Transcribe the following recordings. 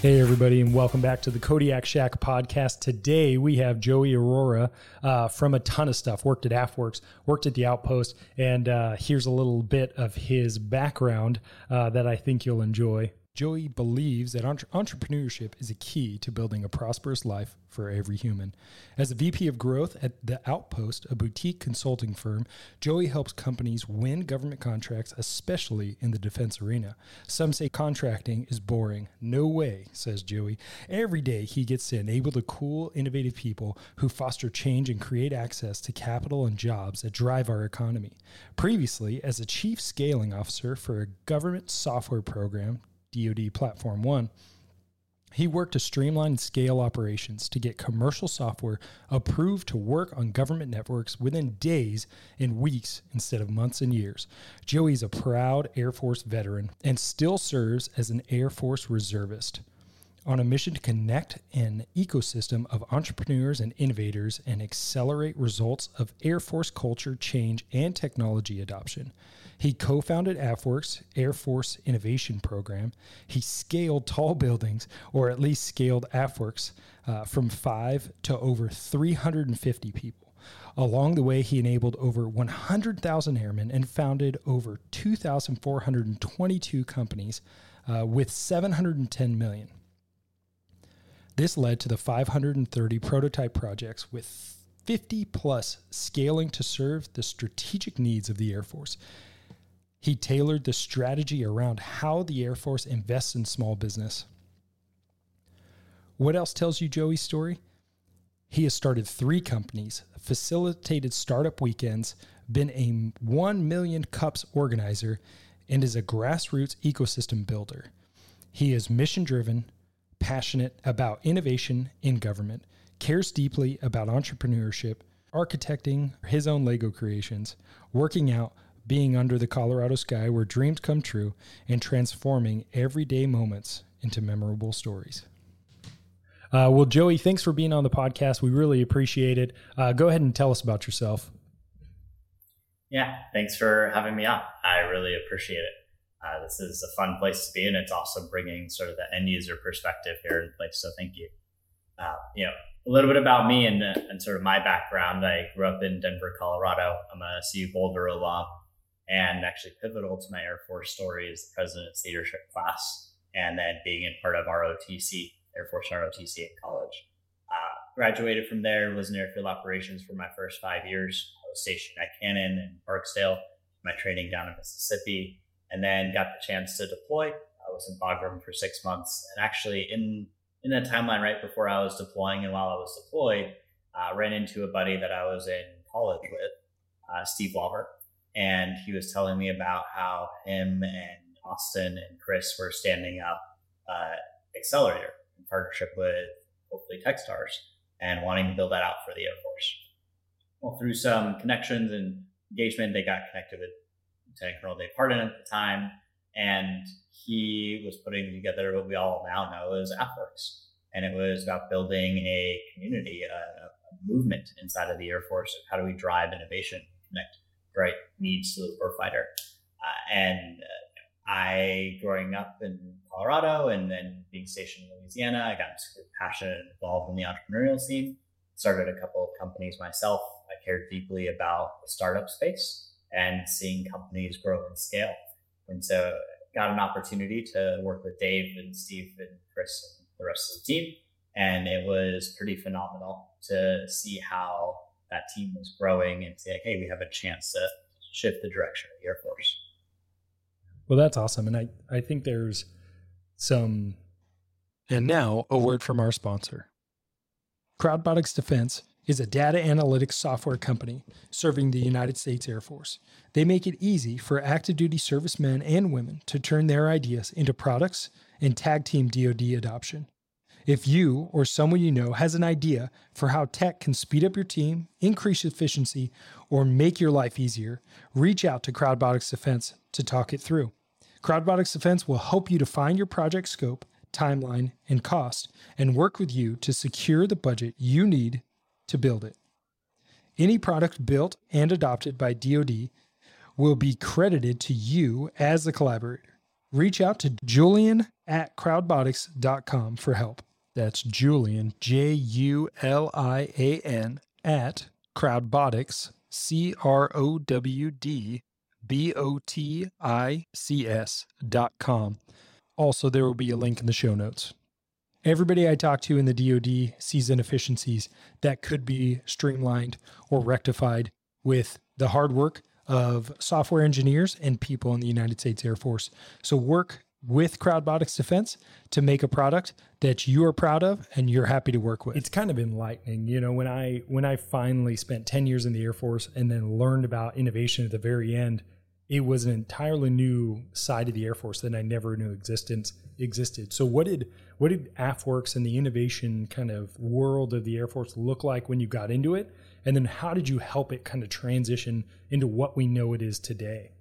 Hey, everybody, and welcome back to the Kodiak Shack podcast. Today we have Joey Aurora uh, from a ton of stuff. Worked at AFWERX, worked at the Outpost, and uh, here's a little bit of his background uh, that I think you'll enjoy. Joey believes that entre- entrepreneurship is a key to building a prosperous life for every human. As a VP of growth at The Outpost, a boutique consulting firm, Joey helps companies win government contracts, especially in the defense arena. Some say contracting is boring. No way, says Joey. Every day he gets to enable the cool, innovative people who foster change and create access to capital and jobs that drive our economy. Previously, as a chief scaling officer for a government software program, DoD Platform One, he worked to streamline and scale operations to get commercial software approved to work on government networks within days and weeks instead of months and years. Joey is a proud Air Force veteran and still serves as an Air Force reservist on a mission to connect an ecosystem of entrepreneurs and innovators and accelerate results of Air Force culture change and technology adoption. He co founded AFWERX, Air Force Innovation Program. He scaled tall buildings, or at least scaled AFWERX, uh, from five to over 350 people. Along the way, he enabled over 100,000 airmen and founded over 2,422 companies uh, with 710 million. This led to the 530 prototype projects with 50 plus scaling to serve the strategic needs of the Air Force. He tailored the strategy around how the Air Force invests in small business. What else tells you Joey's story? He has started three companies, facilitated startup weekends, been a 1 million cups organizer, and is a grassroots ecosystem builder. He is mission driven, passionate about innovation in government, cares deeply about entrepreneurship, architecting his own Lego creations, working out, being under the Colorado sky where dreams come true, and transforming everyday moments into memorable stories. Uh, well, Joey, thanks for being on the podcast. We really appreciate it. Uh, go ahead and tell us about yourself. Yeah, thanks for having me on. I really appreciate it. Uh, this is a fun place to be, and it's also bringing sort of the end user perspective here in place. So thank you. Uh, you know, a little bit about me and, and sort of my background. I grew up in Denver, Colorado. I'm a CU Boulder alum and actually pivotal to my Air Force story is the president's leadership class and then being a part of ROTC, Air Force ROTC at college. Uh, graduated from there, was in airfield operations for my first five years. I was stationed at Cannon and Barksdale, my training down in Mississippi, and then got the chance to deploy. I was in Bagram for six months, and actually in in that timeline right before I was deploying and while I was deployed, uh, ran into a buddy that I was in college with, uh, Steve Walker, and he was telling me about how him and Austin and Chris were standing up uh, Accelerator in partnership with hopefully Techstars and wanting to build that out for the Air Force. Well, through some connections and engagement, they got connected with Lieutenant Colonel Dave Hardin at the time, and he was putting together what we all now know as AFWorks. And it was about building a community, a, a movement inside of the Air Force. How do we drive innovation, connect right needs to the warfighter. Uh, and uh, I, growing up in Colorado and then being stationed in Louisiana, I got super passionate and involved in the entrepreneurial scene. Started a couple of companies myself. I cared deeply about the startup space and seeing companies grow and scale. And so got an opportunity to work with Dave and Steve and Chris and the rest of the team. And it was pretty phenomenal to see how that team was growing and say, hey, we have a chance to shift the direction of the Air Force. Well, that's awesome. And I, I think there's some. And now a word from our sponsor. Crowdbotics Defense is a data analytics software company serving the United States Air Force. They make it easy for active duty servicemen and women to turn their ideas into products and tag team DoD adoption. If you or someone you know has an idea for how tech can speed up your team, increase efficiency, or make your life easier, reach out to Crowdbotics Defense to talk it through. Crowdbotics Defense will help you define your project scope, timeline, and cost, and work with you to secure the budget you need to build it. Any product built and adopted by DoD will be credited to you as the collaborator. Reach out to Julian at crowdbotics.com for help. That's Julian, J U L I A N, at crowdbotics, C R O W D B O T I C S dot com. Also, there will be a link in the show notes. Everybody I talk to in the DoD sees inefficiencies that could be streamlined or rectified with the hard work of software engineers and people in the United States Air Force. So, work with Crowdbotics Defense to make a product that you are proud of and you're happy to work with. It's kind of enlightening, you know, when I when I finally spent 10 years in the Air Force and then learned about innovation at the very end it was an entirely new side of the Air Force that I never knew existence existed. So what did what did AFWERX and the innovation kind of world of the Air Force look like when you got into it? And then how did you help it kind of transition into what we know it is today?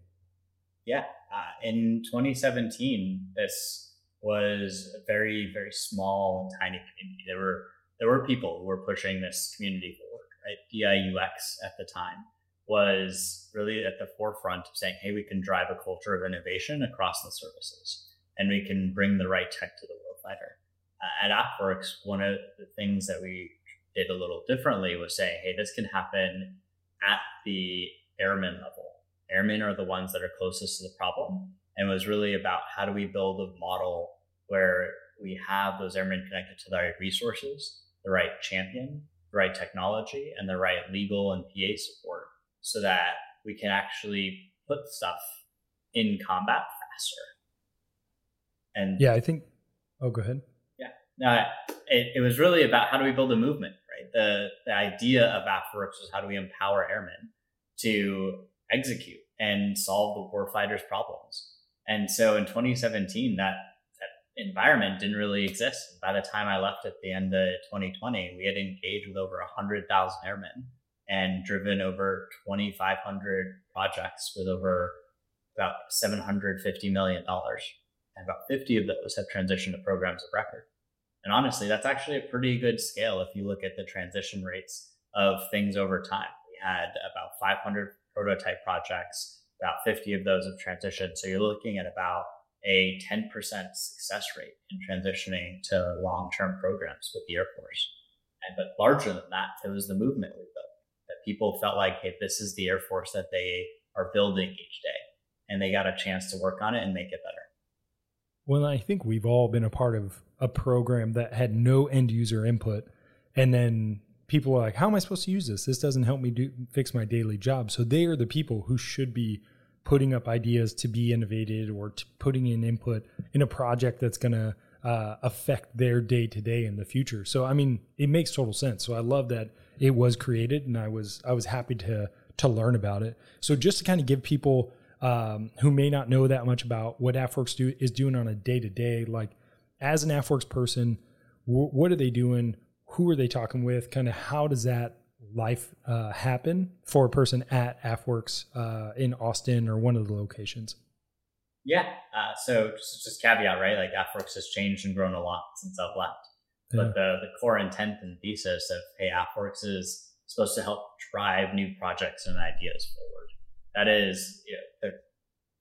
Yeah, uh, in 2017, this was a very very small and tiny community. There were there were people who were pushing this community forward. Right, DIUX at the time was really at the forefront of saying, hey, we can drive a culture of innovation across the services and we can bring the right tech to the warfighter. Uh, at AFWERX, one of the things that we did a little differently was saying, hey, this can happen at the airman level. Airmen are the ones that are closest to the problem. And it was really about how do we build a model where we have those airmen connected to the right resources, the right champion, the right technology, and the right legal and PA support so that we can actually put stuff in combat faster. And yeah, I think. Oh, go ahead. Yeah, no, it, it was really about how do we build a movement, right? The the idea of AFWERX was how do we empower airmen to execute and solve the warfighters' problems. And so in 2017, that that environment didn't really exist. By the time I left at the end of 2020, we had engaged with over 100,000 airmen and driven over 2,500 projects with over about $750 million. And about 50 of those have transitioned to programs of record. And honestly, that's actually a pretty good scale if you look at the transition rates of things over time. We had about 500 prototype projects, about 50 of those have transitioned. So you're looking at about a 10% success rate in transitioning to long term programs with the Air Force. And but larger than that, it was the movement we built that people felt like, hey, this is the Air Force that they are building each day. And they got a chance to work on it and make it better. Well, I think we've all been a part of a program that had no end user input. And then people are like, how am I supposed to use this? This doesn't help me do fix my daily job. So they are the people who should be putting up ideas to be innovated or putting in input in a project that's going to uh, affect their day to day in the future. So I mean, it makes total sense. So I love that it was created, and I was I was happy to to learn about it. So just to kind of give people um, who may not know that much about what AFWERX do, is doing on a day to day, like as an AFWERX person, what are they doing? Who are they talking with? Kind of how does that life uh, happen for a person at AFWERX uh, in Austin or one of the locations? Yeah. Uh, so just, just caveat, right? Like AFWERX has changed and grown a lot since I've left. Yeah. But the, the core intent and thesis of, hey, AFWERX is supposed to help drive new projects and ideas forward. That is, you know,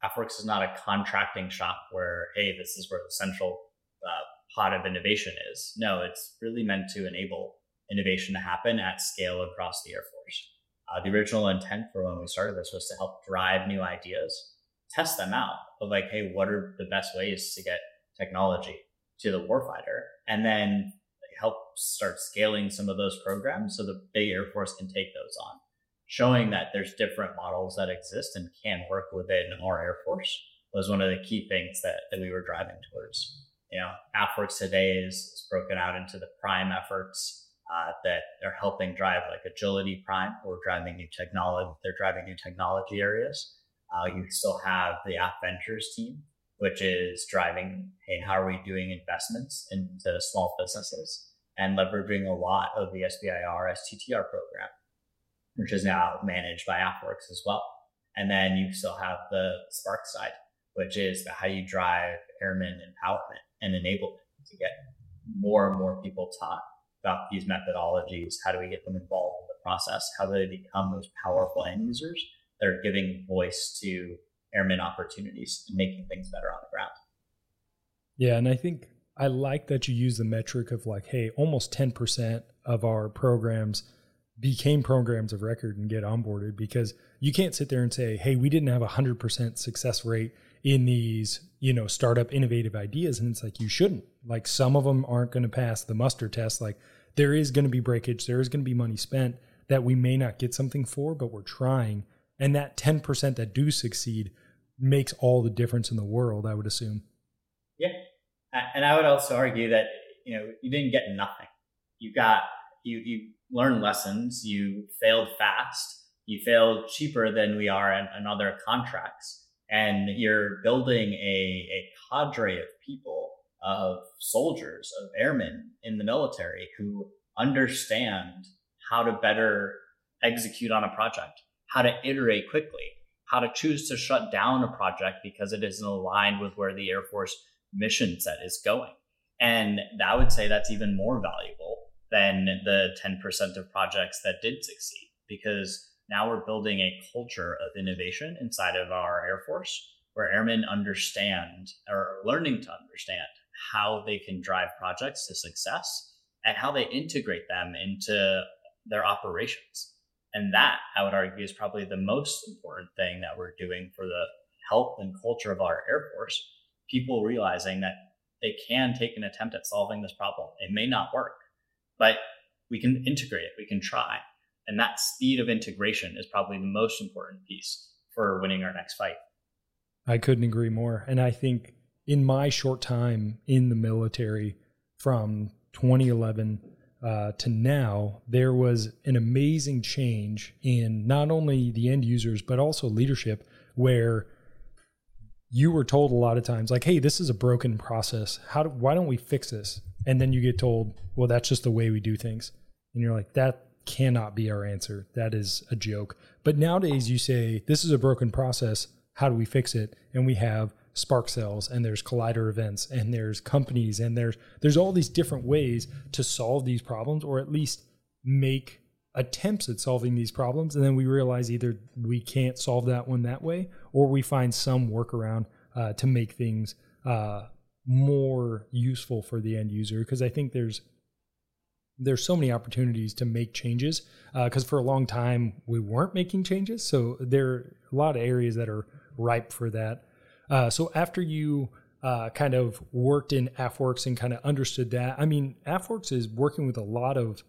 AFWERX is not a contracting shop where, hey, this is where the central uh, pot of innovation is. No, it's really meant to enable innovation to happen at scale across the Air Force. Uh, the original intent for when we started this was to help drive new ideas, test them out of like, hey, what are the best ways to get technology to the warfighter? And then help start scaling some of those programs so the big Air Force can take those on, showing that there's different models that exist and can work within our Air Force was one of the key things that, that we were driving towards. You know, AFWERX today is, is broken out into the prime efforts uh, that are helping drive like agility prime or driving new technology. They're driving new technology areas. Uh, you still have the App Ventures team, which is driving, hey, how are we doing investments into small businesses and leveraging a lot of the SBIR STTR program, which is now managed by AFWERX as well. And then you still have the Spark side, which is how you drive airmen empowerment and enablement to get more and more people taught about these methodologies? How do we get them involved in the process? How do they become those powerful end users that are giving voice to airmen opportunities and making things better on the ground? Yeah, and I think I like that you use the metric of like, hey, almost 10% of our programs became programs of record and get onboarded because you can't sit there and say, hey, we didn't have a 100% success rate in these, you know, startup innovative ideas. And it's like, you shouldn't. Like, some of them aren't going to pass the muster test. Like, there is going to be breakage, there is going to be money spent that we may not get something for, but we're trying. And that 10% that do succeed makes all the difference in the world, I would assume. Yeah. And I would also argue that, you know, you didn't get nothing. You got, you, you learned lessons, you failed fast, you failed cheaper than we are in, in other contracts. And you're building a, a cadre of people of soldiers, of airmen in the military who understand how to better execute on a project, how to iterate quickly, how to choose to shut down a project because it isn't aligned with where the Air Force mission set is going. And I would say that's even more valuable than the 10% of projects that did succeed because now we're building a culture of innovation inside of our Air Force where airmen understand or are learning to understand how they can drive projects to success and how they integrate them into their operations. And that, I would argue, is probably the most important thing that we're doing for the health and culture of our Air Force. People realizing that they can take an attempt at solving this problem. It may not work, but we can integrate it, we can try. And that speed of integration is probably the most important piece for winning our next fight. I couldn't agree more. And I think in my short time in the military from 2011 uh, to now, there was an amazing change in not only the end users, but also leadership, where you were told a lot of times, like, hey, this is a broken process. How do, why don't we fix this? And then you get told, well, that's just the way we do things. And you're like, that cannot be our answer. That is a joke. But nowadays, you say, this is a broken process. How do we fix it? And we have spark cells and there's collider events and there's companies and there's there's all these different ways to solve these problems or at least make attempts at solving these problems and then we realize either we can't solve that one that way or we find some workaround uh, to make things uh, more useful for the end user because i think there's there's so many opportunities to make changes because uh, for a long time we weren't making changes so there are a lot of areas that are ripe for that uh, so after you uh, kind of worked in AFWERX and kind of understood that, I mean, AFWERX is working with a lot of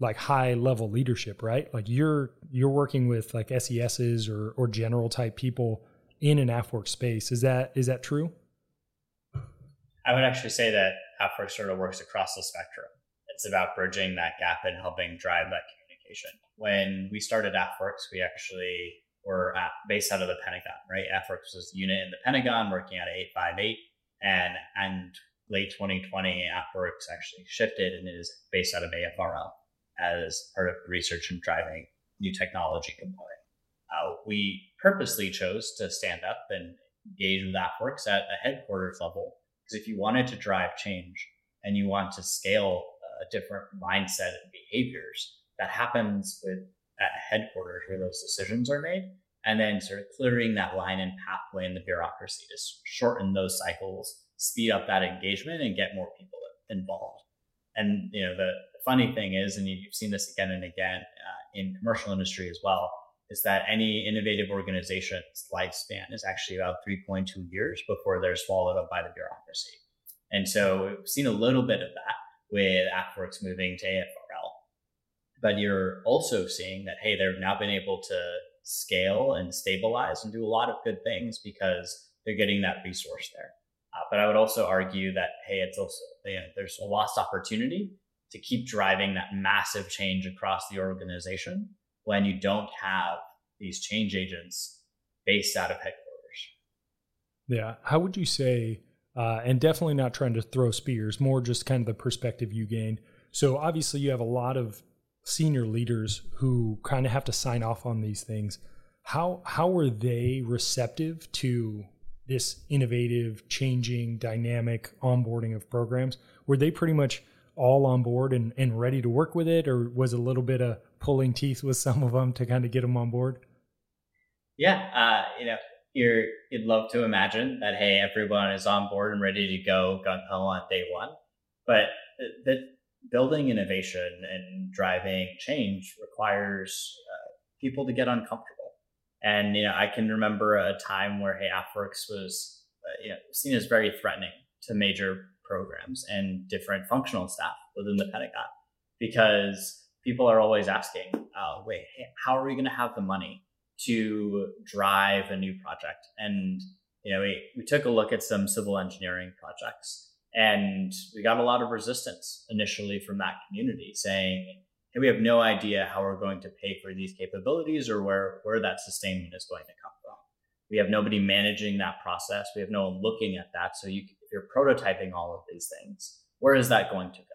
like high level leadership, right? Like you're you're working with like SESs or or general type people in an AFWERX space. Is that is that true? I would actually say that AFWERX sort of works across the spectrum. It's about bridging that gap and helping drive that communication. When we started AFWERX, we actually were at, based out of the Pentagon, right? AFWERX was a unit in the Pentagon working at 858. And, and late 2020, AFWERX actually shifted and is based out of AFRL as part of research and driving new technology component. Uh, we purposely chose to stand up and engage with AFWERX at a headquarters level because if you wanted to drive change and you want to scale a different mindset and behaviors, that happens with at headquarters where those decisions are made. and then sort of clearing that line and pathway in the bureaucracy to shorten those cycles, speed up that engagement, and get more people involved. And you know, the, funny thing is, and you've seen this again and again uh, in commercial industry as well, is that any innovative organization's lifespan is actually about 3.2 years before they're swallowed up by the bureaucracy. And so we've seen a little bit of that with AFWERX moving to AFRL. But you're also seeing that, hey, they've now been able to scale and stabilize and do a lot of good things because they're getting that resource there. Uh, but I would also argue that, hey, it's also, you know, there's a lost opportunity to keep driving that massive change across the organization when you don't have these change agents based out of headquarters. Yeah. How would you say, uh, and definitely not trying to throw spears, more just kind of the perspective you gain. So obviously, you have a lot of senior leaders who kind of have to sign off on these things. How how are they receptive to this innovative, changing, dynamic onboarding of programs? Were they pretty much all on board and, and ready to work with it, or was a little bit of pulling teeth with some of them to kind of get them on board? Yeah, uh, you know, you're, you'd love to imagine that hey, everyone is on board and ready to go gun ho on day one, but the, building innovation and driving change requires uh, people to get uncomfortable. And you know, I can remember a time where hey, AFWERX was uh, you know seen as very threatening to major programs and different functional staff within the Pentagon because people are always asking, uh, wait, how are we going to have the money to drive a new project? And you know, we, we took a look at some civil engineering projects and we got a lot of resistance initially from that community saying, hey, we have no idea how we're going to pay for these capabilities or where, where that sustainment is going to come from. We have nobody managing that process. We have no one looking at that. So you, if you're prototyping all of these things, where is that going to go?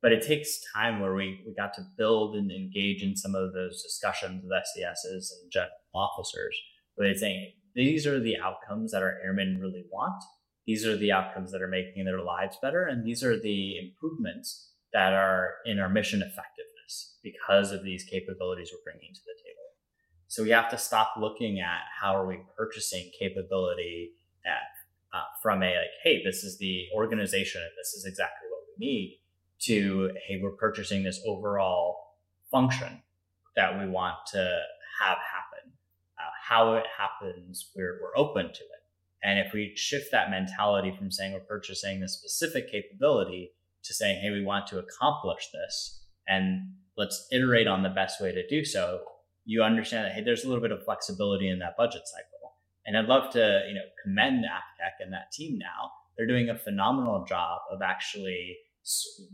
But it takes time where we, we got to build and engage in some of those discussions with SESs and jet officers where they're saying, these are the outcomes that our airmen really want these are the outcomes that are making their lives better. And these are the improvements that are in our mission effectiveness because of these capabilities we're bringing to the table. So we have to stop looking at how are we purchasing capability at, uh, from a like, hey, this is the organization and this is exactly what we need to, hey, we're purchasing this overall function that we want to have happen. Uh, how it happens, we're, we're open to it. And if we shift that mentality from saying we're purchasing a specific capability to saying, hey, we want to accomplish this and let's iterate on the best way to do so, you understand that, hey, there's a little bit of flexibility in that budget cycle. And I'd love to, you know, commend AFCEC and that team now. They're doing a phenomenal job of actually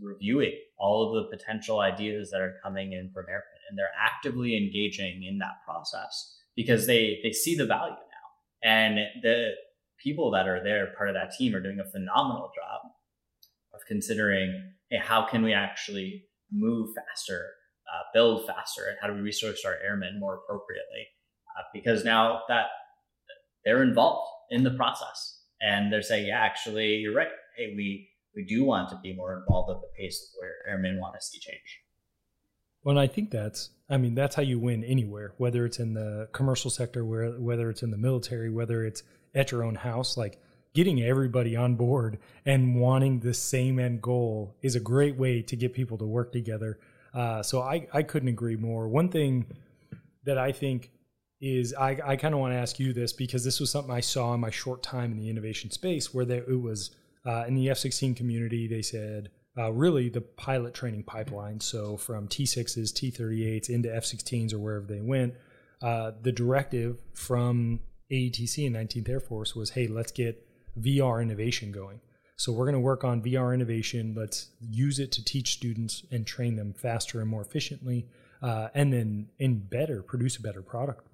reviewing all of the potential ideas that are coming in from airmen. And they're actively engaging in that process because they, they see the value now. And the people that are there, part of that team, are doing a phenomenal job of considering, hey, how can we actually move faster, uh, build faster, and how do we resource our airmen more appropriately? Uh, because now that they're involved in the process, and they're saying, yeah, actually, you're right. Hey, we we do want to be more involved at the pace where airmen want to see change. Well, I think that's, I mean, that's how you win anywhere, whether it's in the commercial sector, where, whether it's in the military, whether it's at your own house, like getting everybody on board and wanting the same end goal is a great way to get people to work together. Uh, so I, I couldn't agree more. One thing that I think is I, I kind of want to ask you this because this was something I saw in my short time in the innovation space where there, it was uh, in the F 16 community, they said, uh, really the pilot training pipeline. So from T6s, T38s into F 16s or wherever they went, uh, the directive from AETC and 19th Air Force was, hey, let's get VR innovation going. So we're going to work on VR innovation. Let's use it to teach students and train them faster and more efficiently, uh, and then in better produce a better product.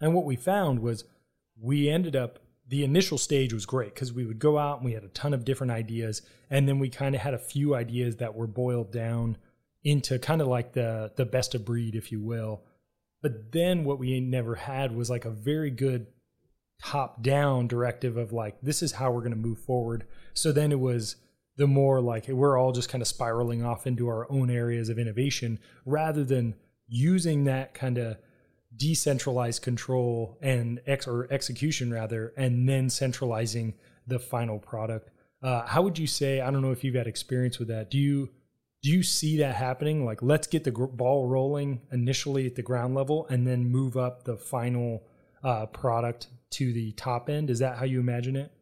And what we found was we ended up the initial stage was great because we would go out and we had a ton of different ideas, and then we kind of had a few ideas that were boiled down into kind of like the the best of breed, if you will. But then what we never had was like a very good top down directive of like, this is how we're going to move forward. So then it was the more like we're all just kind of spiraling off into our own areas of innovation rather than using that kind of decentralized control and ex or execution rather, and then centralizing the final product. Uh, how would you say? I don't know if you've had experience with that. Do you do you see that happening? Like, let's get the ball rolling initially at the ground level, and then move up the final uh, product to the top end. Is that how you imagine it?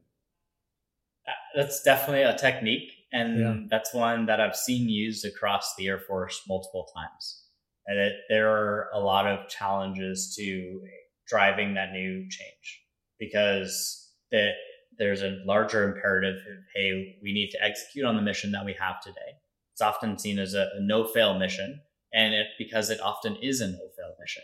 Uh, that's definitely a technique, and yeah. that's one that I've seen used across the Air Force multiple times. And it, there are a lot of challenges to driving that new change because that there's a larger imperative of, hey, we need to execute on the mission that we have today. It's often seen as a, a no-fail mission, and it because it often is a no-fail mission.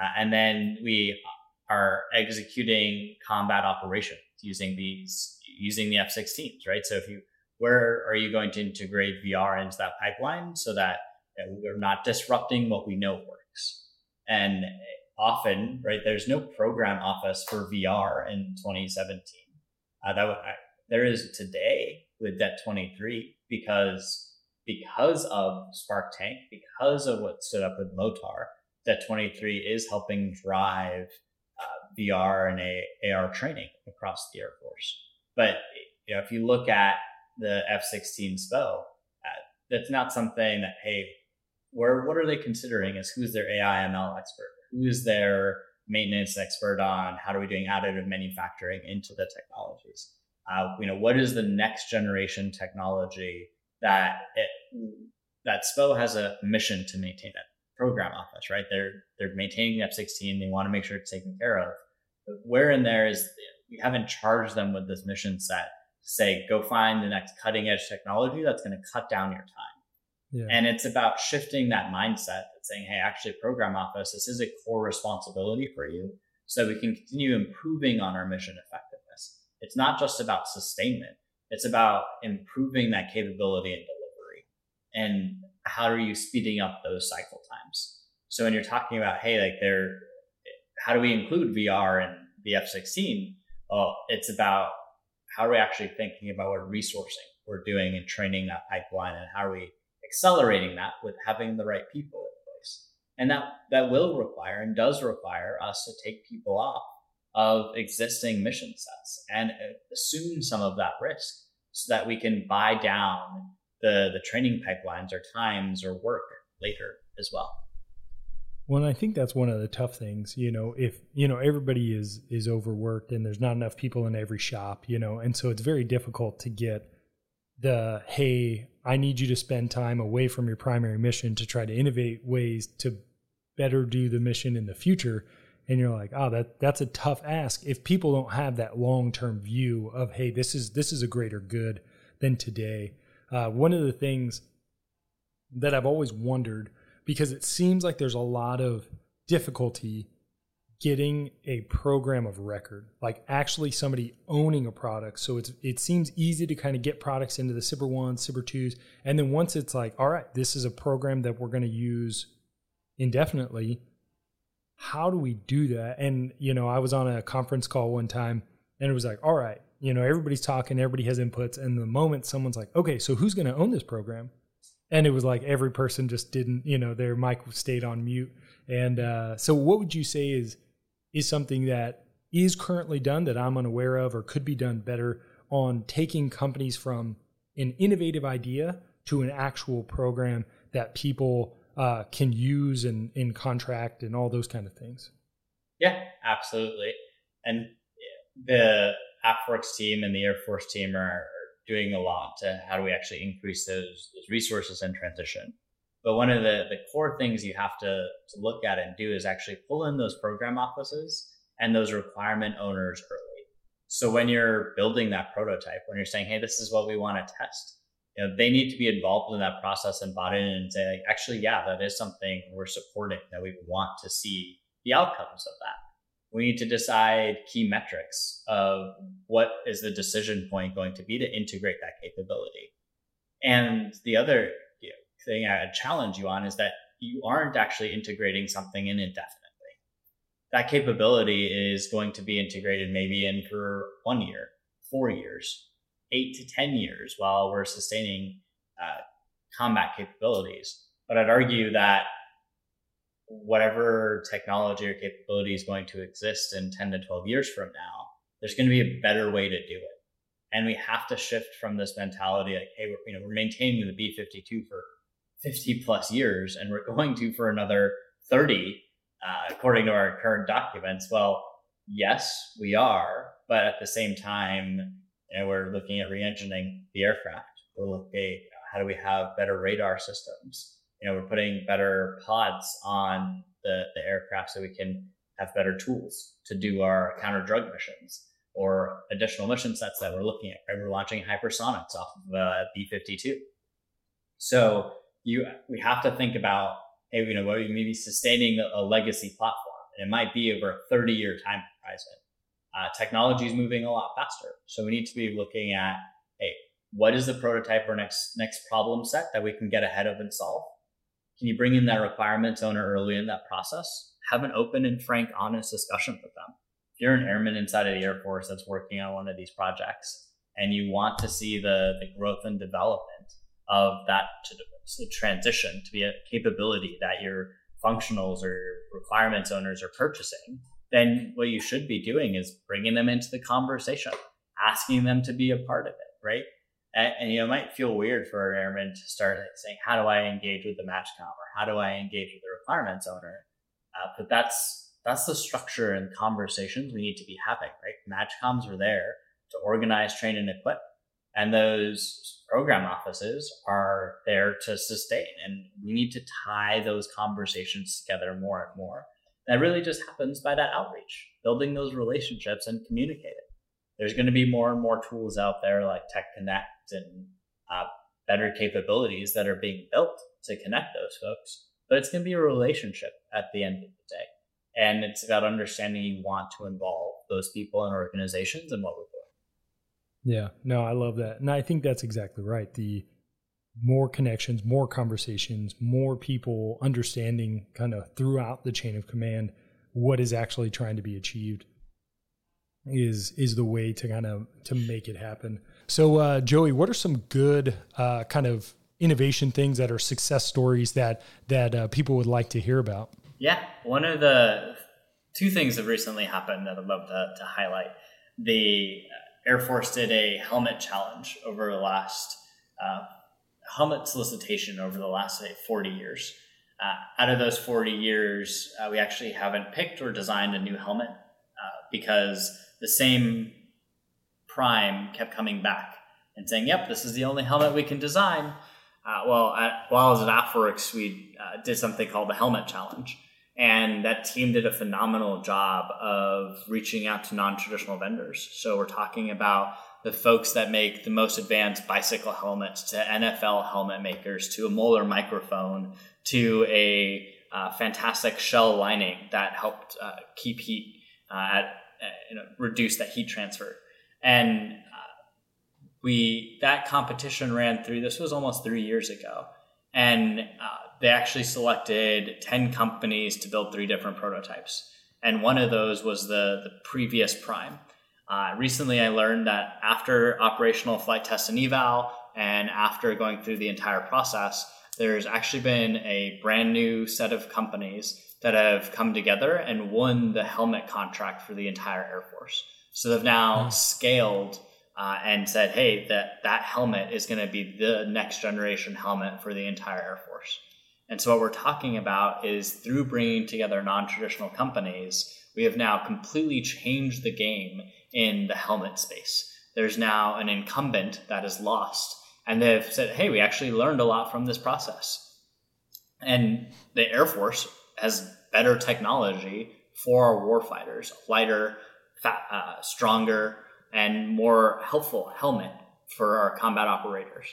Uh, and then we are executing combat operations using these using the F-16s, right? So if you where are you going to integrate VR into that pipeline so that we're not disrupting what we know works? And often, right, there's no program office for VR in 2017. Uh, that I, there is today with Det 23 because because of Spark Tank, because of what stood up with Motar, Det 23 is helping drive uh, VR and A- AR training across the Air Force. But you know, if you look at the F-16 SPO, uh, that's not something that hey, where what are they considering? Is who's their AI ML expert? Who's their maintenance expert on how are we doing additive manufacturing into the technologies? Uh, you know, what is the next generation technology that it, that SPO has a mission to maintain that program office, right? They're they're maintaining the F-16. They want to make sure it's taken care of. But where in there is we haven't charged them with this mission set to say go find the next cutting edge technology that's going to cut down your time. Yeah. And it's about shifting that mindset and saying, hey, actually, program office, this is a core responsibility for you so we can continue improving on our mission effectiveness. It's not just about sustainment, it's about improving that capability and delivery. And how are you speeding up those cycle times? So when you're talking about, hey, like there, how do we include VR in the F-16? Well, it's about how are we actually thinking about what resourcing we're doing and training that pipeline and how are we accelerating that with having the right people in place. And that, that will require and does require us to take people off of existing mission sets and assume some of that risk so that we can buy down the, the training pipelines or times or work later as well. Well, I think that's one of the tough things, you know, if, you know, everybody is, is overworked and there's not enough people in every shop, you know, and so it's very difficult to get the, Hey, I need you to spend time away from your primary mission to try to innovate ways to better do the mission in the future and you're like, oh, that that's a tough ask. If people don't have that long term view of, hey, this is this is a greater good than today. Uh, one of the things that I've always wondered because it seems like there's a lot of difficulty getting a program of record, like actually somebody owning a product. So it's it seems easy to kind of get products into the SBIR ones, SBIR twos, and then once it's like, all right, this is a program that we're going to use indefinitely how do we do that? And, you know, I was on a conference call one time and it was like, all right, you know, everybody's talking, everybody has inputs. And the moment someone's like, okay, so who's going to own this program? And it was like every person just didn't, you know, their mic stayed on mute. And uh, so, what would you say is is something that is currently done that I'm unaware of, or could be done better on taking companies from an innovative idea to an actual program that people uh, can use in, in contract and all those kind of things. Yeah, absolutely. And the AFWERX team and the Air Force team are doing a lot to how do we actually increase those, those resources and transition. But one of the, the core things you have to, to look at and do is actually pull in those program offices and those requirement owners early. So when you're building that prototype, when you're saying, hey, this is what we want to test, you know, they need to be involved in that process and bought in and say, like, actually, yeah, that is something we're supporting that we want to see the outcomes of that. We need to decide key metrics of what is the decision point going to be to integrate that capability. And the other thing I'd challenge you on is that you aren't actually integrating something in indefinitely. That capability is going to be integrated maybe in for one year, four years, eight to 10 years while we're sustaining uh, combat capabilities. But I'd argue that whatever technology or capability is going to exist in 10 to 12 years from now, there's going to be a better way to do it. And we have to shift from this mentality like, hey, we're, you know, we're maintaining the B 52 for 50 plus years and we're going to for another 30, uh, according to our current documents. Well, yes, we are. But at the same time, you know, we're looking at re engineering the aircraft. We're looking at how do we have better radar systems? You know, we're putting better pods on the, the aircraft so we can have better tools to do our counter drug missions or additional mission sets that we're looking at. Right? We're launching hypersonics off of uh, B 52. So you we have to think about hey, you know, maybe sustaining a, legacy platform. And it might be over a 30 year time horizon. Uh, technology is moving a lot faster. So we need to be looking at, hey, what is the prototype or next next problem set that we can get ahead of and solve? Can you bring in that requirements owner early in that process? Have an open and frank, honest discussion with them. If you're an airman inside of the Air Force that's working on one of these projects and you want to see the, the growth and development of that to transition to be a capability that your functionals or requirements owners are purchasing, then what you should be doing is bringing them into the conversation, asking them to be a part of it, right? And, and you know, it might feel weird for an airman to start saying, "How do I engage with the MAJCOM?" or "How do I engage with the requirements owner?" Uh, but that's that's the structure and conversations we need to be having, right? MAJCOMs are there to organize, train, and equip, and those program offices are there to sustain. And we need to tie those conversations together more and more. That really just happens by that outreach, building those relationships and communicating. There's going to be more and more tools out there like Tech Connect and uh, better capabilities that are being built to connect those folks. But it's going to be a relationship at the end of the day. And it's about understanding you want to involve those people and organizations and what we're doing. Yeah, no, I love that. And I think that's exactly right. The more connections, more conversations, more people understanding kind of throughout the chain of command what is actually trying to be achieved is is the way to kind of to make it happen. So, uh, Joey, what are some good uh, kind of innovation things that are success stories that that uh, people would like to hear about? Yeah, one of the two things that recently happened that I'd love to, to highlight. The Air Force did a helmet challenge over the last uh, helmet solicitation over the last say 40 years. Uh, out of those 40 years, uh, we actually haven't picked or designed a new helmet because the same prime kept coming back and saying, "Yep, this is the only helmet we can design." Uh, well, at, while I was at AFWERX, we uh, did something called the Helmet Challenge, and that team did a phenomenal job of reaching out to non-traditional vendors. So we're talking about the folks that make the most advanced bicycle helmets, to NFL helmet makers, to a molar microphone, to a uh, fantastic shell lining that helped uh, keep heat uh, at uh, you know, reduce that heat transfer. And uh, we that competition ran through. This was almost three years ago, and uh, they actually selected ten companies to build three different prototypes. And one of those was the the previous Prime. Uh, recently, I learned that after operational flight test and eval, and after going through the entire process, there's actually been a brand new set of companies that have come together and won the helmet contract for the entire Air Force. So they've now nice. scaled uh, and said, hey, that, that helmet is going to be the next generation helmet for the entire Air Force. And so what we're talking about is through bringing together non traditional companies, we have now completely changed the game in the helmet space. There's now an incumbent that is lost. And they've said, hey, we actually learned a lot from this process. And the Air Force has better technology for our warfighters, lighter, fat, uh, stronger, and more helpful helmet for our combat operators.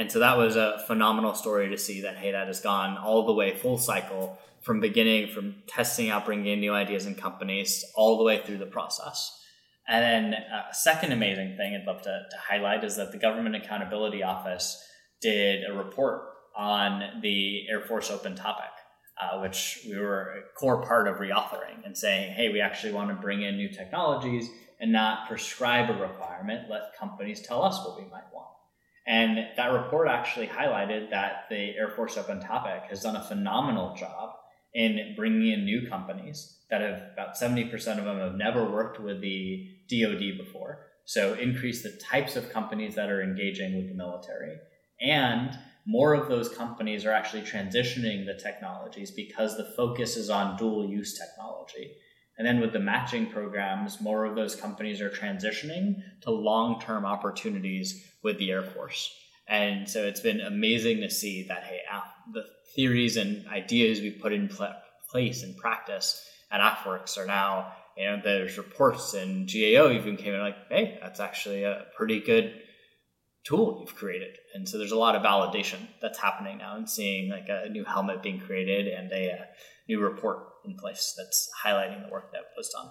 And so that was a phenomenal story to see that, hey, that has gone all the way full cycle from beginning, from testing out, bringing in new ideas and companies, all the way through the process. And then uh, a second amazing thing I'd love to, to highlight is that the Government Accountability Office did a report on the Air Force Open topic uh, which we were a core part of reauthoring and saying, hey, we actually want to bring in new technologies and not prescribe a requirement. Let companies tell us what we might want. And that report actually highlighted that the Air Force Open Topic has done a phenomenal job in bringing in new companies that have about 70% of them have never worked with the DoD before. So increase the types of companies that are engaging with the military. And more of those companies are actually transitioning the technologies because the focus is on dual use technology. And then with the matching programs, more of those companies are transitioning to long term opportunities with the Air Force. And so it's been amazing to see that, hey, the theories and ideas we put in pl- place and practice at AFWERX are now, you know, there's reports and GAO even came in like, hey, that's actually a pretty good tool you've created. And so there's a lot of validation that's happening now and seeing like a new helmet being created and a, a new report in place that's highlighting the work that was done.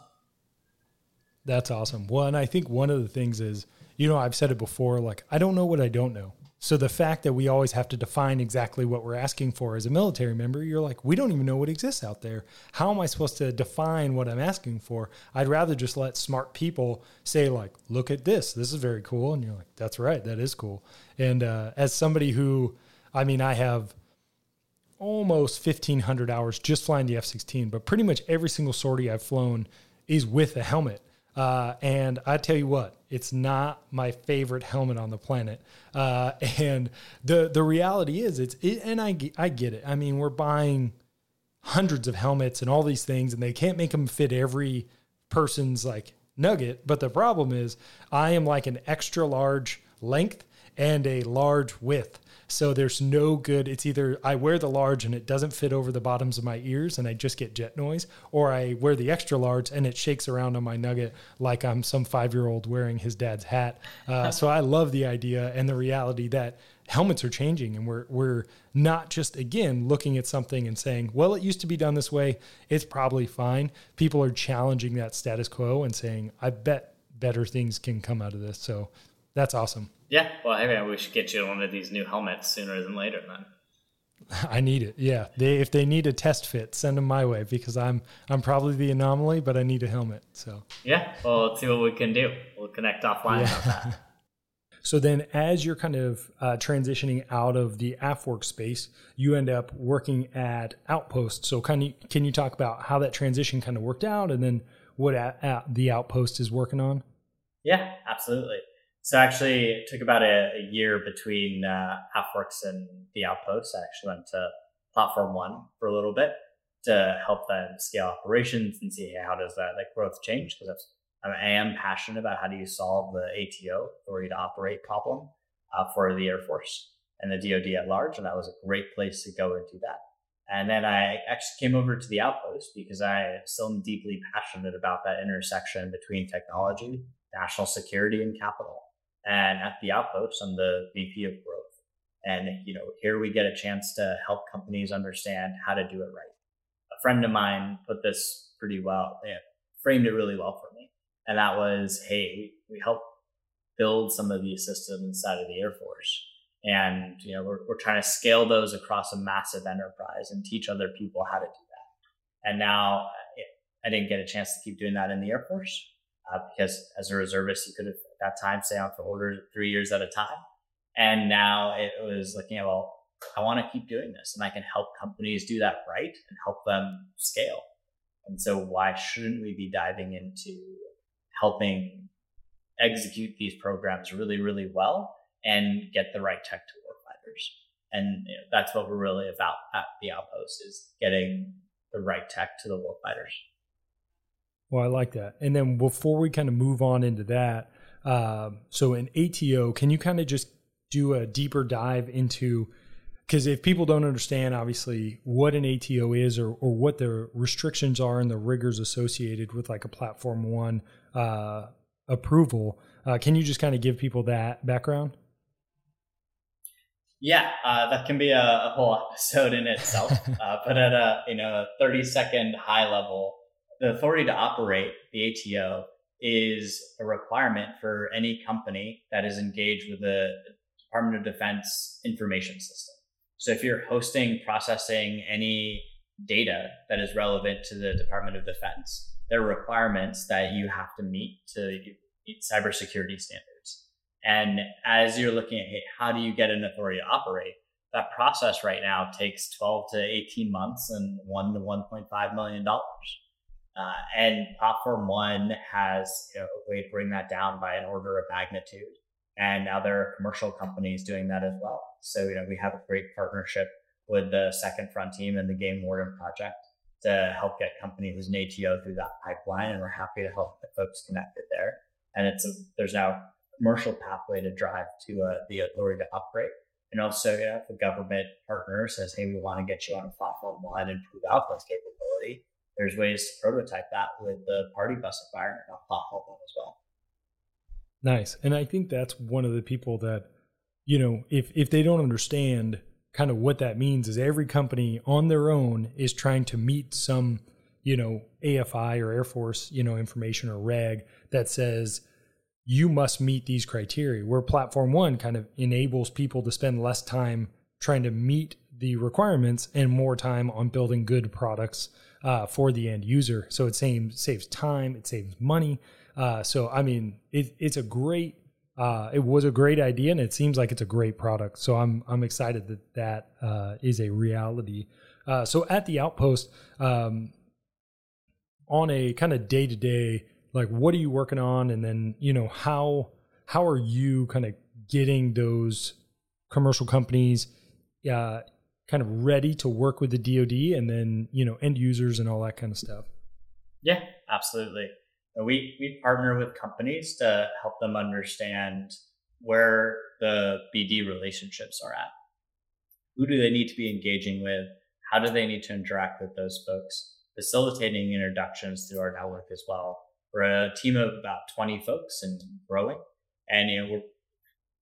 That's awesome. Well, and I think one of the things is, you know, I've said it before, like, I don't know what I don't know. So the fact that we always have to define exactly what we're asking for as a military member, you're like, we don't even know what exists out there. How am I supposed to define what I'm asking for? I'd rather just let smart people say, like, look at this. This is very cool. And you're like, that's right. That is cool. And uh, as somebody who, I mean, I have almost 1,500 hours just flying the F 16, but pretty much every single sortie I've flown is with a helmet. Uh, and I tell you what, it's not my favorite helmet on the planet. Uh, and the the reality is, it's it, and I I get it. I mean, we're buying hundreds of helmets and all these things, and they can't make them fit every person's like nugget. But the problem is, I am like an extra large length and a large width. So there's no good. It's either I wear the large and it doesn't fit over the bottoms of my ears and I just get jet noise, or I wear the extra large and it shakes around on my nugget like I'm some five year old wearing his dad's hat. Uh, so I love the idea and the reality that helmets are changing and we're we're not just again looking at something and saying well it used to be done this way it's probably fine people are challenging that status quo and saying i bet better things can come out of this so that's awesome yeah, well, hey, we should get you one of these new helmets sooner than later. Then I need it. Yeah, they if they need a test fit, send them my way because I'm I'm probably the anomaly, but I need a helmet. So yeah, well, let's see what we can do. We'll connect offline yeah. about that. So then, as you're kind of uh, transitioning out of the AFWERX space, you end up working at Outpost. So, kind of, can you talk about how that transition kind of worked out, and then what at, at the Outpost is working on? Yeah, absolutely. So actually, it took about a, a year between uh, AFWERX and the Outpost. I actually went to Platform One for a little bit to help them scale operations and see how does that like growth change because I am passionate about how do you solve the ATO authority to operate problem uh, for the Air Force and the DoD at large, and that was a great place to go and do that. And then I actually came over to the Outpost because I still am deeply passionate about that intersection between technology, national security, and capital. And at the Outpost, I'm the VP of growth. And, you know, here we get a chance to help companies understand how to do it right. A friend of mine put this pretty well, yeah, framed it really well for me. And that was, hey, we help build some of these systems inside of the Air Force. And, you know, we're, we're trying to scale those across a massive enterprise and teach other people how to do that. And now I didn't get a chance to keep doing that in the Air Force uh, because as a reservist, you could have that time stay on for orders three years at a time. And now it was looking at, well, I want to keep doing this and I can help companies do that right and help them scale. And so why shouldn't we be diving into helping execute these programs really, really well and get the right tech to warfighters? And you know, that's what we're really about at the Outpost is getting the right tech to the warfighters. Well, I like that. And then before we kind of move on into that, um, so an ATO, can you kind of just do a deeper dive into because if people don't understand obviously what an ATO is or, or what the restrictions are and the rigors associated with like a platform one uh, approval, uh, can you just kind of give people that background? Yeah, uh, that can be a, a, whole episode in itself. Uh, but at a you know a thirty second high level, the authority to operate the ATO is a requirement for any company that is engaged with the Department of Defense information system. So if you're hosting, processing any data that is relevant to the Department of Defense, there are requirements that you have to meet to meet cybersecurity standards. And as you're looking at hey, how do you get an authority to operate, that process right now takes 12 to 18 months and one to 1.5 million dollars. Uh, and Platform One has you know, bring that down by an order of magnitude. And now there are commercial companies doing that as well. So, you know, we have a great partnership with the Second Front team and the Game Warden Project to help get companies an ATO through that pipeline. And we're happy to help folks connected there. And it's a, there's now a commercial pathway to drive to uh, the authority to operate. And also, yeah, if a government partner says, hey, we want to get you on a platform one and prove out this capability, there's ways to prototype that with the party bus environment on one as well. Nice. And I think that's one of the people that, you know, if if they don't understand kind of what that means is every company on their own is trying to meet some, you know, AFI or Air Force, you know, information or reg that says you must meet these criteria. Where platform one kind of enables people to spend less time trying to meet the requirements and more time on building good products uh, for the end user. So it saves saves time, it saves money. Uh, so I mean, it, it's a great. Uh, it was a great idea, and it seems like it's a great product. So I'm I'm excited that that uh, is a reality. Uh, so at the outpost, um, on a kind of day to day, like what are you working on, and then you know how how are you kind of getting those commercial companies uh, kind of ready to work with the DoD and then you know end users and all that kind of stuff. Yeah, absolutely. We we partner with companies to help them understand where the BD relationships are at. Who do they need to be engaging with? How do they need to interact with those folks? Facilitating introductions through our network as well. We're a team of about 20 folks and growing. And you know, we're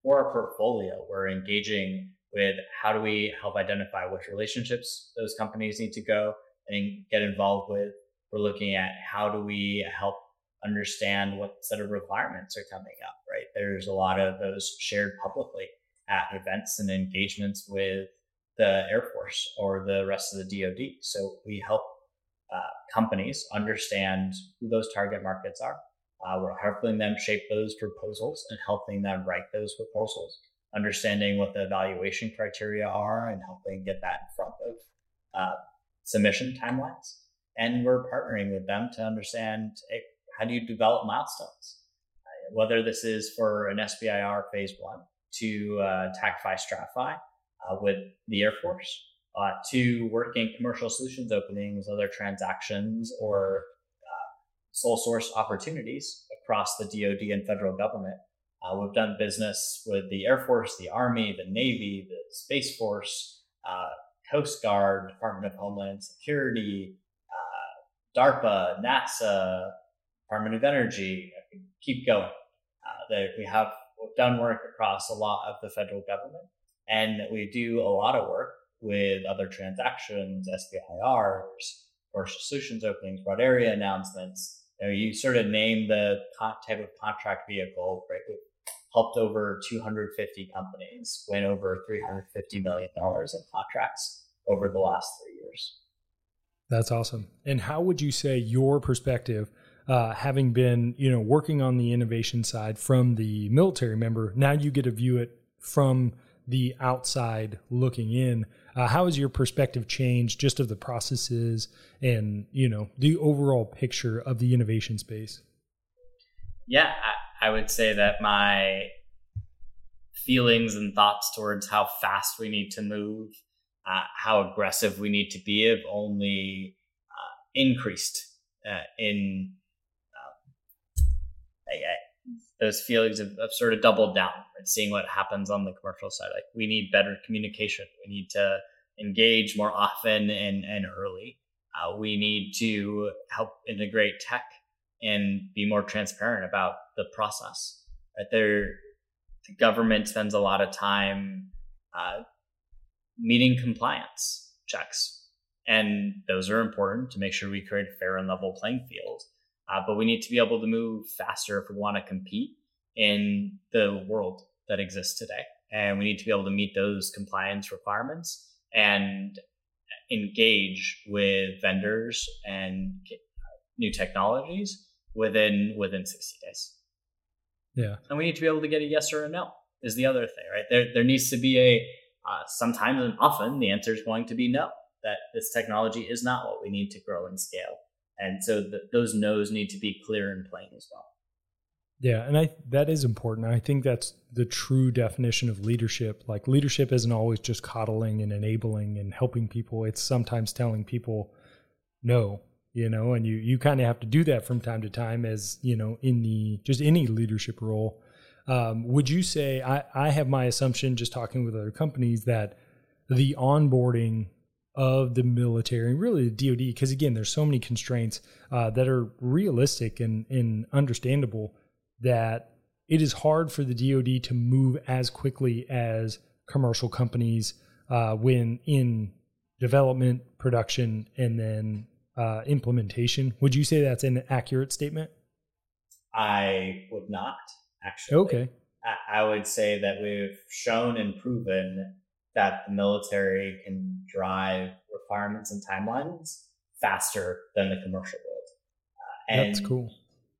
for our portfolio, we're engaging with how do we help identify which relationships those companies need to go and get involved with. We're looking at how do we help understand what set of requirements are coming up, right? There's a lot of those shared publicly at events and engagements with the Air Force or the rest of the DoD. So we help uh, companies understand who those target markets are. Uh, we're helping them shape those proposals and helping them write those proposals understanding what the evaluation criteria are and helping get that in front of uh, submission timelines. And we're partnering with them to understand hey, how do you develop milestones, whether this is for an SBIR phase one to uh, TACFI STRATFI uh, with the Air Force, uh, to working commercial solutions openings, other transactions, or uh, sole source opportunities across the DoD and federal government uh, we've done business with the Air Force, the Army, the Navy, the Space Force, uh, Coast Guard, Department of Homeland Security, uh, DARPA, NASA, Department of Energy. I can keep going. Uh, we have we've done work across a lot of the federal government, and we do a lot of work with other transactions, SBIRs, commercial solutions openings, broad area announcements. You, know, you sort of name the type of contract vehicle, right? Helped over 250 companies win over $350 million in contracts over the last three years. That's awesome. And how would you say your perspective, uh, having been, you know, working on the innovation side from the military member, now you get to view it from the outside looking in. Uh, how has your perspective changed just of the processes and, you know, the overall picture of the innovation space? Yeah, I would say that my feelings and thoughts towards how fast we need to move, uh, how aggressive we need to be, have only uh, increased uh, in um, those feelings have, have, sort of doubled down. and Seeing what happens on the commercial side, like we need better communication. We need to engage more often and and early. Uh, we need to help integrate tech and be more transparent about the process. Right the government spends a lot of time uh, meeting compliance checks, and those are important to make sure we create a fair and level playing field. Uh, but we need to be able to move faster if we want to compete in the world that exists today, and we need to be able to meet those compliance requirements and engage with vendors and new technologies within within 60 days. Yeah. And we need to be able to get a yes or a no is the other thing, right? There there needs to be a uh, sometimes and often the answer is going to be no, that this technology is not what we need to grow and scale. And so those no's need to be clear and plain as well. Yeah, and I that is important. I think that's the true definition of leadership. Like leadership isn't always just coddling and enabling and helping people. It's sometimes telling people no, you know, and you you kind of have to do that from time to time as, you know, in the just any leadership role. Um, would you say I, I have my assumption just talking with other companies that the onboarding of the military and really the DoD, because again, there's so many constraints uh, that are realistic and, and understandable that it is hard for the DoD to move as quickly as commercial companies uh, when in development, production, and then uh, implementation. Would you say that's an accurate statement? I would not actually. Okay. I, I would say that we've shown and proven that the military can drive requirements and timelines faster than the commercial world. Uh, and That's cool.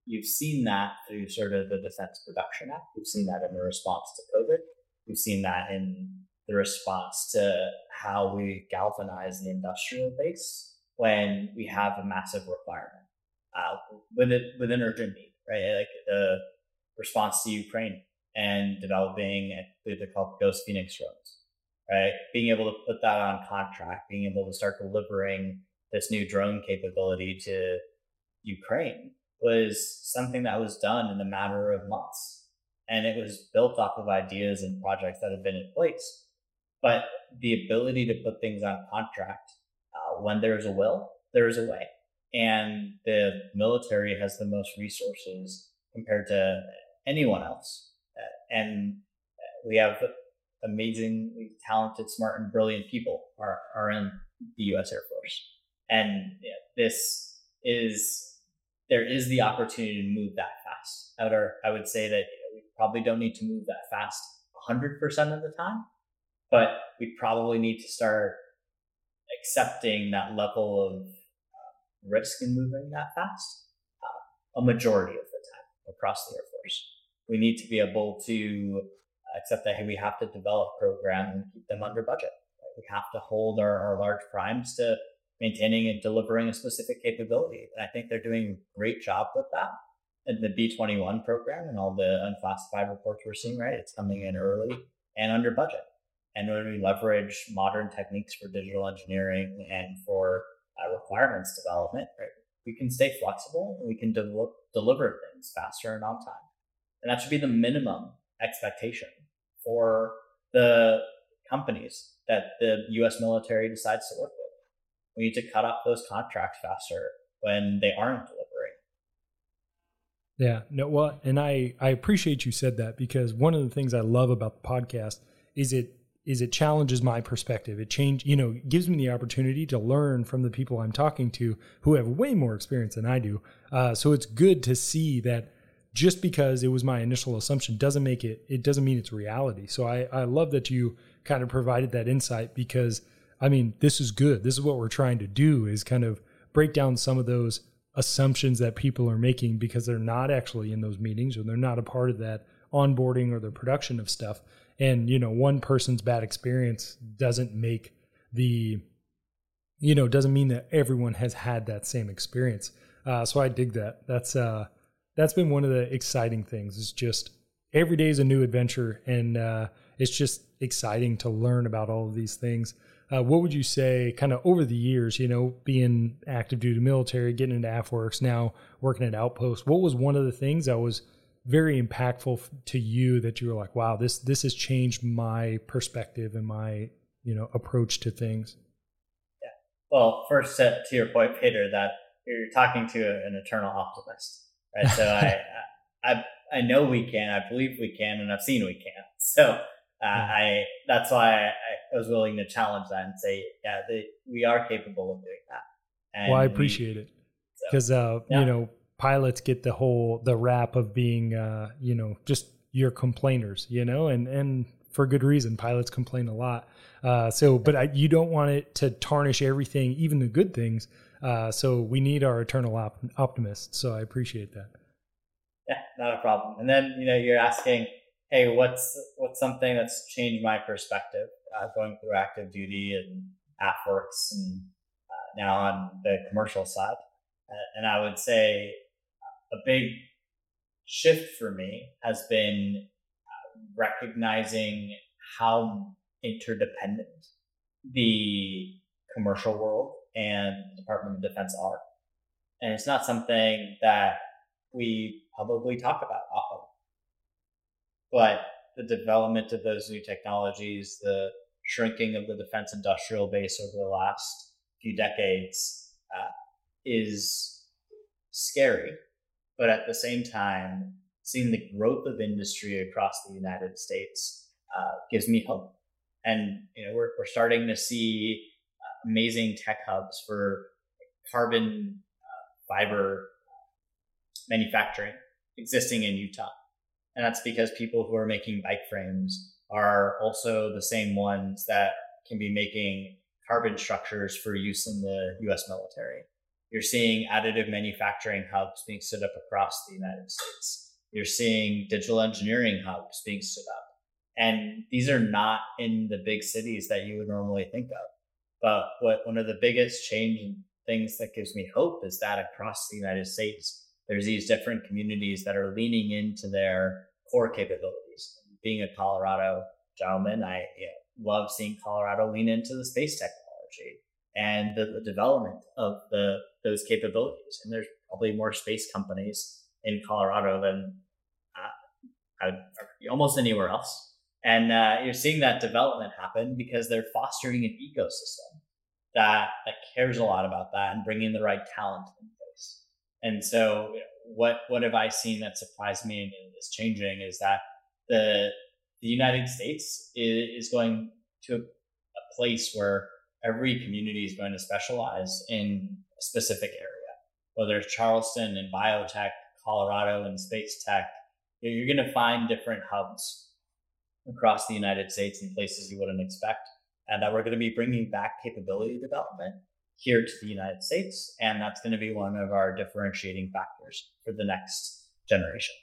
You've seen that through sort of the Defense Production Act. We've seen that in the response to COVID. We've seen that in the response to how we galvanize the industrial base when we have a massive requirement uh, with it within urgent need, right? Like the response to Ukraine and developing, I believe they're called Ghost Phoenix drones, right? Being able to put that on contract, being able to start delivering this new drone capability to Ukraine was something that was done in a matter of months. And it was built off of ideas and projects that have been in place. But the ability to put things on contract when there's a will, there's a way. And the military has the most resources compared to anyone else. And we have amazingly talented, smart, and brilliant people are, are in the U.S. Air Force. And you know, this is there is the opportunity to move that fast. However, I would say that we probably don't need to move that fast 100% of the time, but we probably need to start accepting that level of uh, risk in moving that fast uh, a majority of the time across the Air Force. We need to be able to accept that hey, we have to develop programs and keep them under budget. We have to hold our, our large primes to maintaining and delivering a specific capability. And I think they're doing a great job with that. And the B21 program and all the unclassified reports we're seeing, right? It's coming in early and under budget. And when we leverage modern techniques for digital engineering and for uh, requirements development, right, we can stay flexible and we can de- deliver things faster and on time. And that should be the minimum expectation for the companies that the US military decides to work with. We need to cut off those contracts faster when they aren't delivering. Yeah, no, well, and I I appreciate you said that because one of the things I love about the podcast is it is it challenges my perspective. It change, you know, gives me the opportunity to learn from the people I'm talking to who have way more experience than I do. Uh, so it's good to see that just because it was my initial assumption doesn't make it. It doesn't mean it's reality. So I I love that you kind of provided that insight because I mean, this is good. This is what we're trying to do is kind of break down some of those assumptions that people are making because they're not actually in those meetings or they're not a part of that onboarding or the production of stuff. And, you know, one person's bad experience doesn't make the, you know, doesn't mean that everyone has had that same experience. Uh, so I dig that. That's, uh, that's been one of the exciting things is just every day is a new adventure and, uh, it's just exciting to learn about all of these things. Uh, what would you say, kind of over the years, you know, being active duty military, getting into AFWERX, now working at Outpost? What was one of the things that was very impactful to you that you were like, wow, this this has changed my perspective and my you know approach to things? Yeah. Well, first to, to your point, Peter, that you're talking to an eternal optimist, right? So I, I I know we can, I believe we can, and I've seen we can. So uh, I that's why I, I, was willing to challenge that and say, yeah, they, we are capable of doing that. And well, I appreciate we, it because so, uh, yeah. you know pilots get the whole the rap of being uh, you know just your complainers, you know, and and for good reason. Pilots complain a lot. Uh, so, but I, you don't want it to tarnish everything, even the good things. Uh, so we need our eternal op- optimists. So I appreciate that. Yeah, not a problem. And then you know you're asking hey, what's what's something that's changed my perspective? uh, going through active duty and AFWERX and uh, now on the commercial side. Uh, and I would say a big shift for me has been uh, recognizing how interdependent the commercial world and the Department of Defense are. And it's not something that we publicly talk about often. But the development of those new technologies, the shrinking of the defense industrial base over the last few decades uh, is scary. But at the same time, seeing the growth of industry across the United States uh, gives me hope. And you know, we're, we're starting to see uh, amazing tech hubs for carbon uh, fiber manufacturing existing in Utah. And that's because people who are making bike frames are also the same ones that can be making carbon structures for use in the US military. You're seeing additive manufacturing hubs being set up across the United States. You're seeing digital engineering hubs being set up. And these are not in the big cities that you would normally think of. But what one of the biggest change things that gives me hope is that across the United States, there's these different communities that are leaning into their core capabilities. Being a Colorado gentleman, I love seeing Colorado lean into the space technology and the, the development of the those capabilities. And there's probably more space companies in Colorado than uh, almost anywhere else. And uh, you're seeing that development happen because they're fostering an ecosystem that that cares a lot about that and bringing the right talent in place. And so, what what have I seen that surprised me and is changing is that the the United States is, going to a place where every community is going to specialize in a specific area, whether it's Charleston and biotech, Colorado and space tech. You're going to find different hubs across the United States in places you wouldn't expect, and that we're going to be bringing back capability development here to the United States. And that's going to be one of our differentiating factors for the next generation.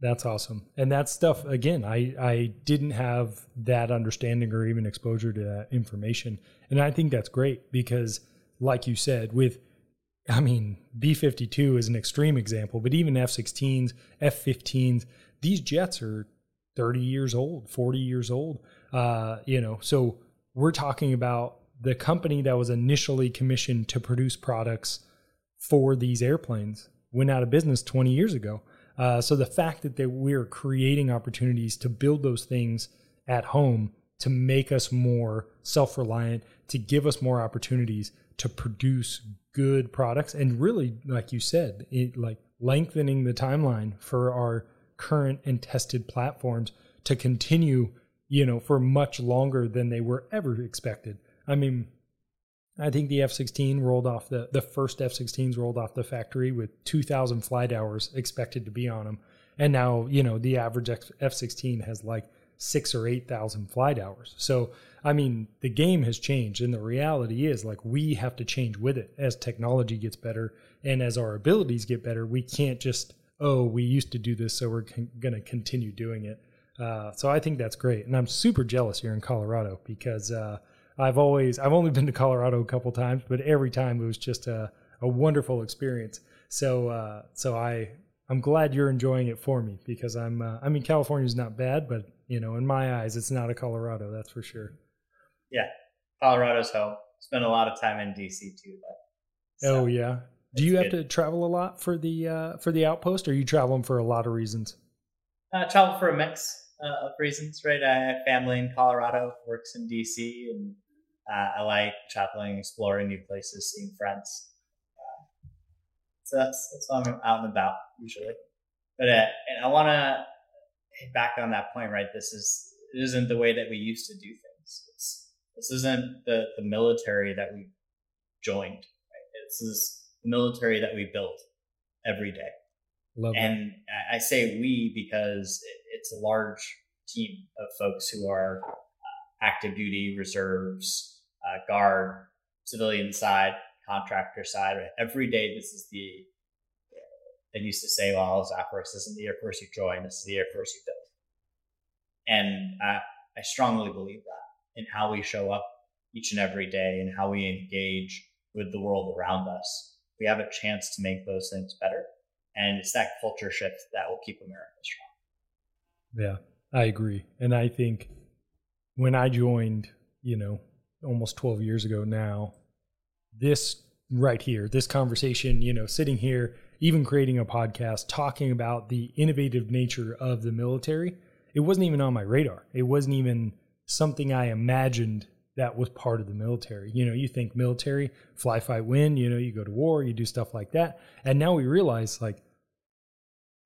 That's awesome. And that stuff again, I I didn't have that understanding or even exposure to that information. And I think that's great because like you said with I mean, B52 is an extreme example, but even F16s, F15s, these jets are 30 years old, 40 years old. Uh, you know, so we're talking about the company that was initially commissioned to produce products for these airplanes went out of business 20 years ago. Uh, so the fact that, that we're creating opportunities to build those things at home to make us more self-reliant, to give us more opportunities to produce good products, and really, like you said, it, like lengthening the timeline for our current and tested platforms to continue, you know, for much longer than they were ever expected. I mean, I think the F 16 rolled off the, the first F 16s rolled off the factory with 2,000 flight hours expected to be on them. And now, you know, the average F 16 has like six or 8,000 flight hours. So, I mean, the game has changed. And the reality is, like, we have to change with it as technology gets better and as our abilities get better. We can't just, oh, we used to do this, so we're con- going to continue doing it. Uh, so I think that's great. And I'm super jealous here in Colorado because, uh, I've always I've only been to Colorado a couple times, but every time it was just a, a wonderful experience. So uh, so I I'm glad you're enjoying it for me because I'm uh, I mean California's not bad, but you know in my eyes it's not a Colorado, that's for sure. Yeah, Colorado's home. Spent a lot of time in DC too. But, so, oh yeah. Do you have good. to travel a lot for the uh, for the outpost, or are you traveling for a lot of reasons? Uh, travel for a mix uh, of reasons, right? I have family in Colorado, works in DC, and uh, I like traveling, exploring new places, seeing friends. Uh, so that's that's what I'm out and about usually. But uh, and I want to hit back on that point, right? This is it isn't the way that we used to do things. It's, this isn't the the military that we joined. Right? This is the military that we build every day. Love and I say we because it's a large team of folks who are uh, active duty reserves, uh, guard, civilian side, contractor side. Every day, this is the, they used to say, well, AFWERX isn't the Air Force you join, this is the Air Force you build. And I, I strongly believe that. in how we show up each and every day and how we engage with the world around us, we have a chance to make those things better. And it's that culture shift that will keep America strong. Yeah, I agree. And I think when I joined, you know, almost 12 years ago now, this right here, this conversation, you know, sitting here, even creating a podcast, talking about the innovative nature of the military, it wasn't even on my radar. It wasn't even something I imagined that was part of the military. You know, you think military, fly, fight, win, you know, you go to war, you do stuff like that. And now we realize like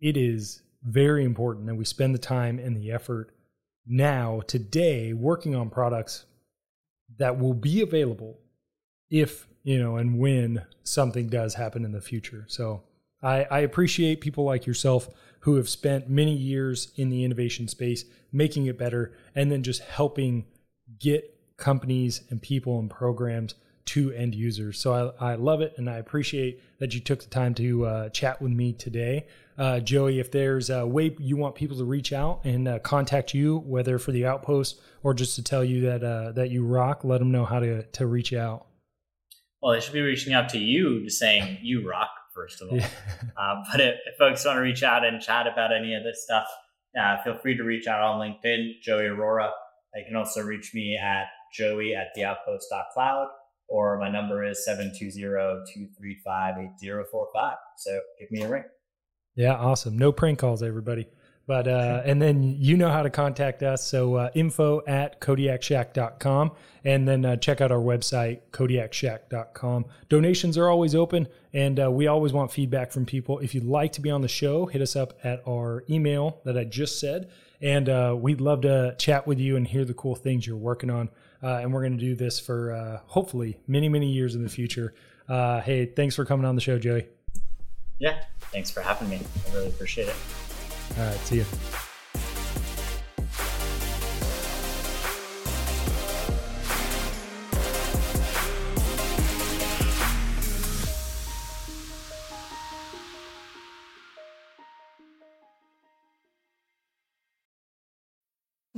it is very important that we spend the time and the effort now, today, working on products that will be available if, you know, and when something does happen in the future. So I, I appreciate people like yourself who have spent many years in the innovation space, making it better, and then just helping get companies and people and programs to end users. So I, I love it and I appreciate that you took the time to uh, chat with me today. Uh, Joey, if there's a way you want people to reach out and uh, contact you, whether for the outpost or just to tell you that uh, that you rock, let them know how to, to reach out. Well, they should be reaching out to you, saying you rock, first of all. Yeah. Uh, but if, if, folks want to reach out and chat about any of this stuff, uh, feel free to reach out on LinkedIn, Joey Aurora. You can also reach me at joey at theoutpost.cloud or my number is 720-235-8045. So give me a ring. Yeah, awesome. No prank calls, everybody. But uh, and then you know how to contact us. So uh, info at kodiakshack.com and then uh, check out our website, kodiakshack.com. Donations are always open and uh, we always want feedback from people. If you'd like to be on the show, hit us up at our email that I just said. And uh, we'd love to chat with you and hear the cool things you're working on. Uh, and we're going to do this for uh, hopefully many, many years in the future. Uh, hey, thanks for coming on the show, Joey. Yeah, thanks for having me. I really appreciate it. All right, see you.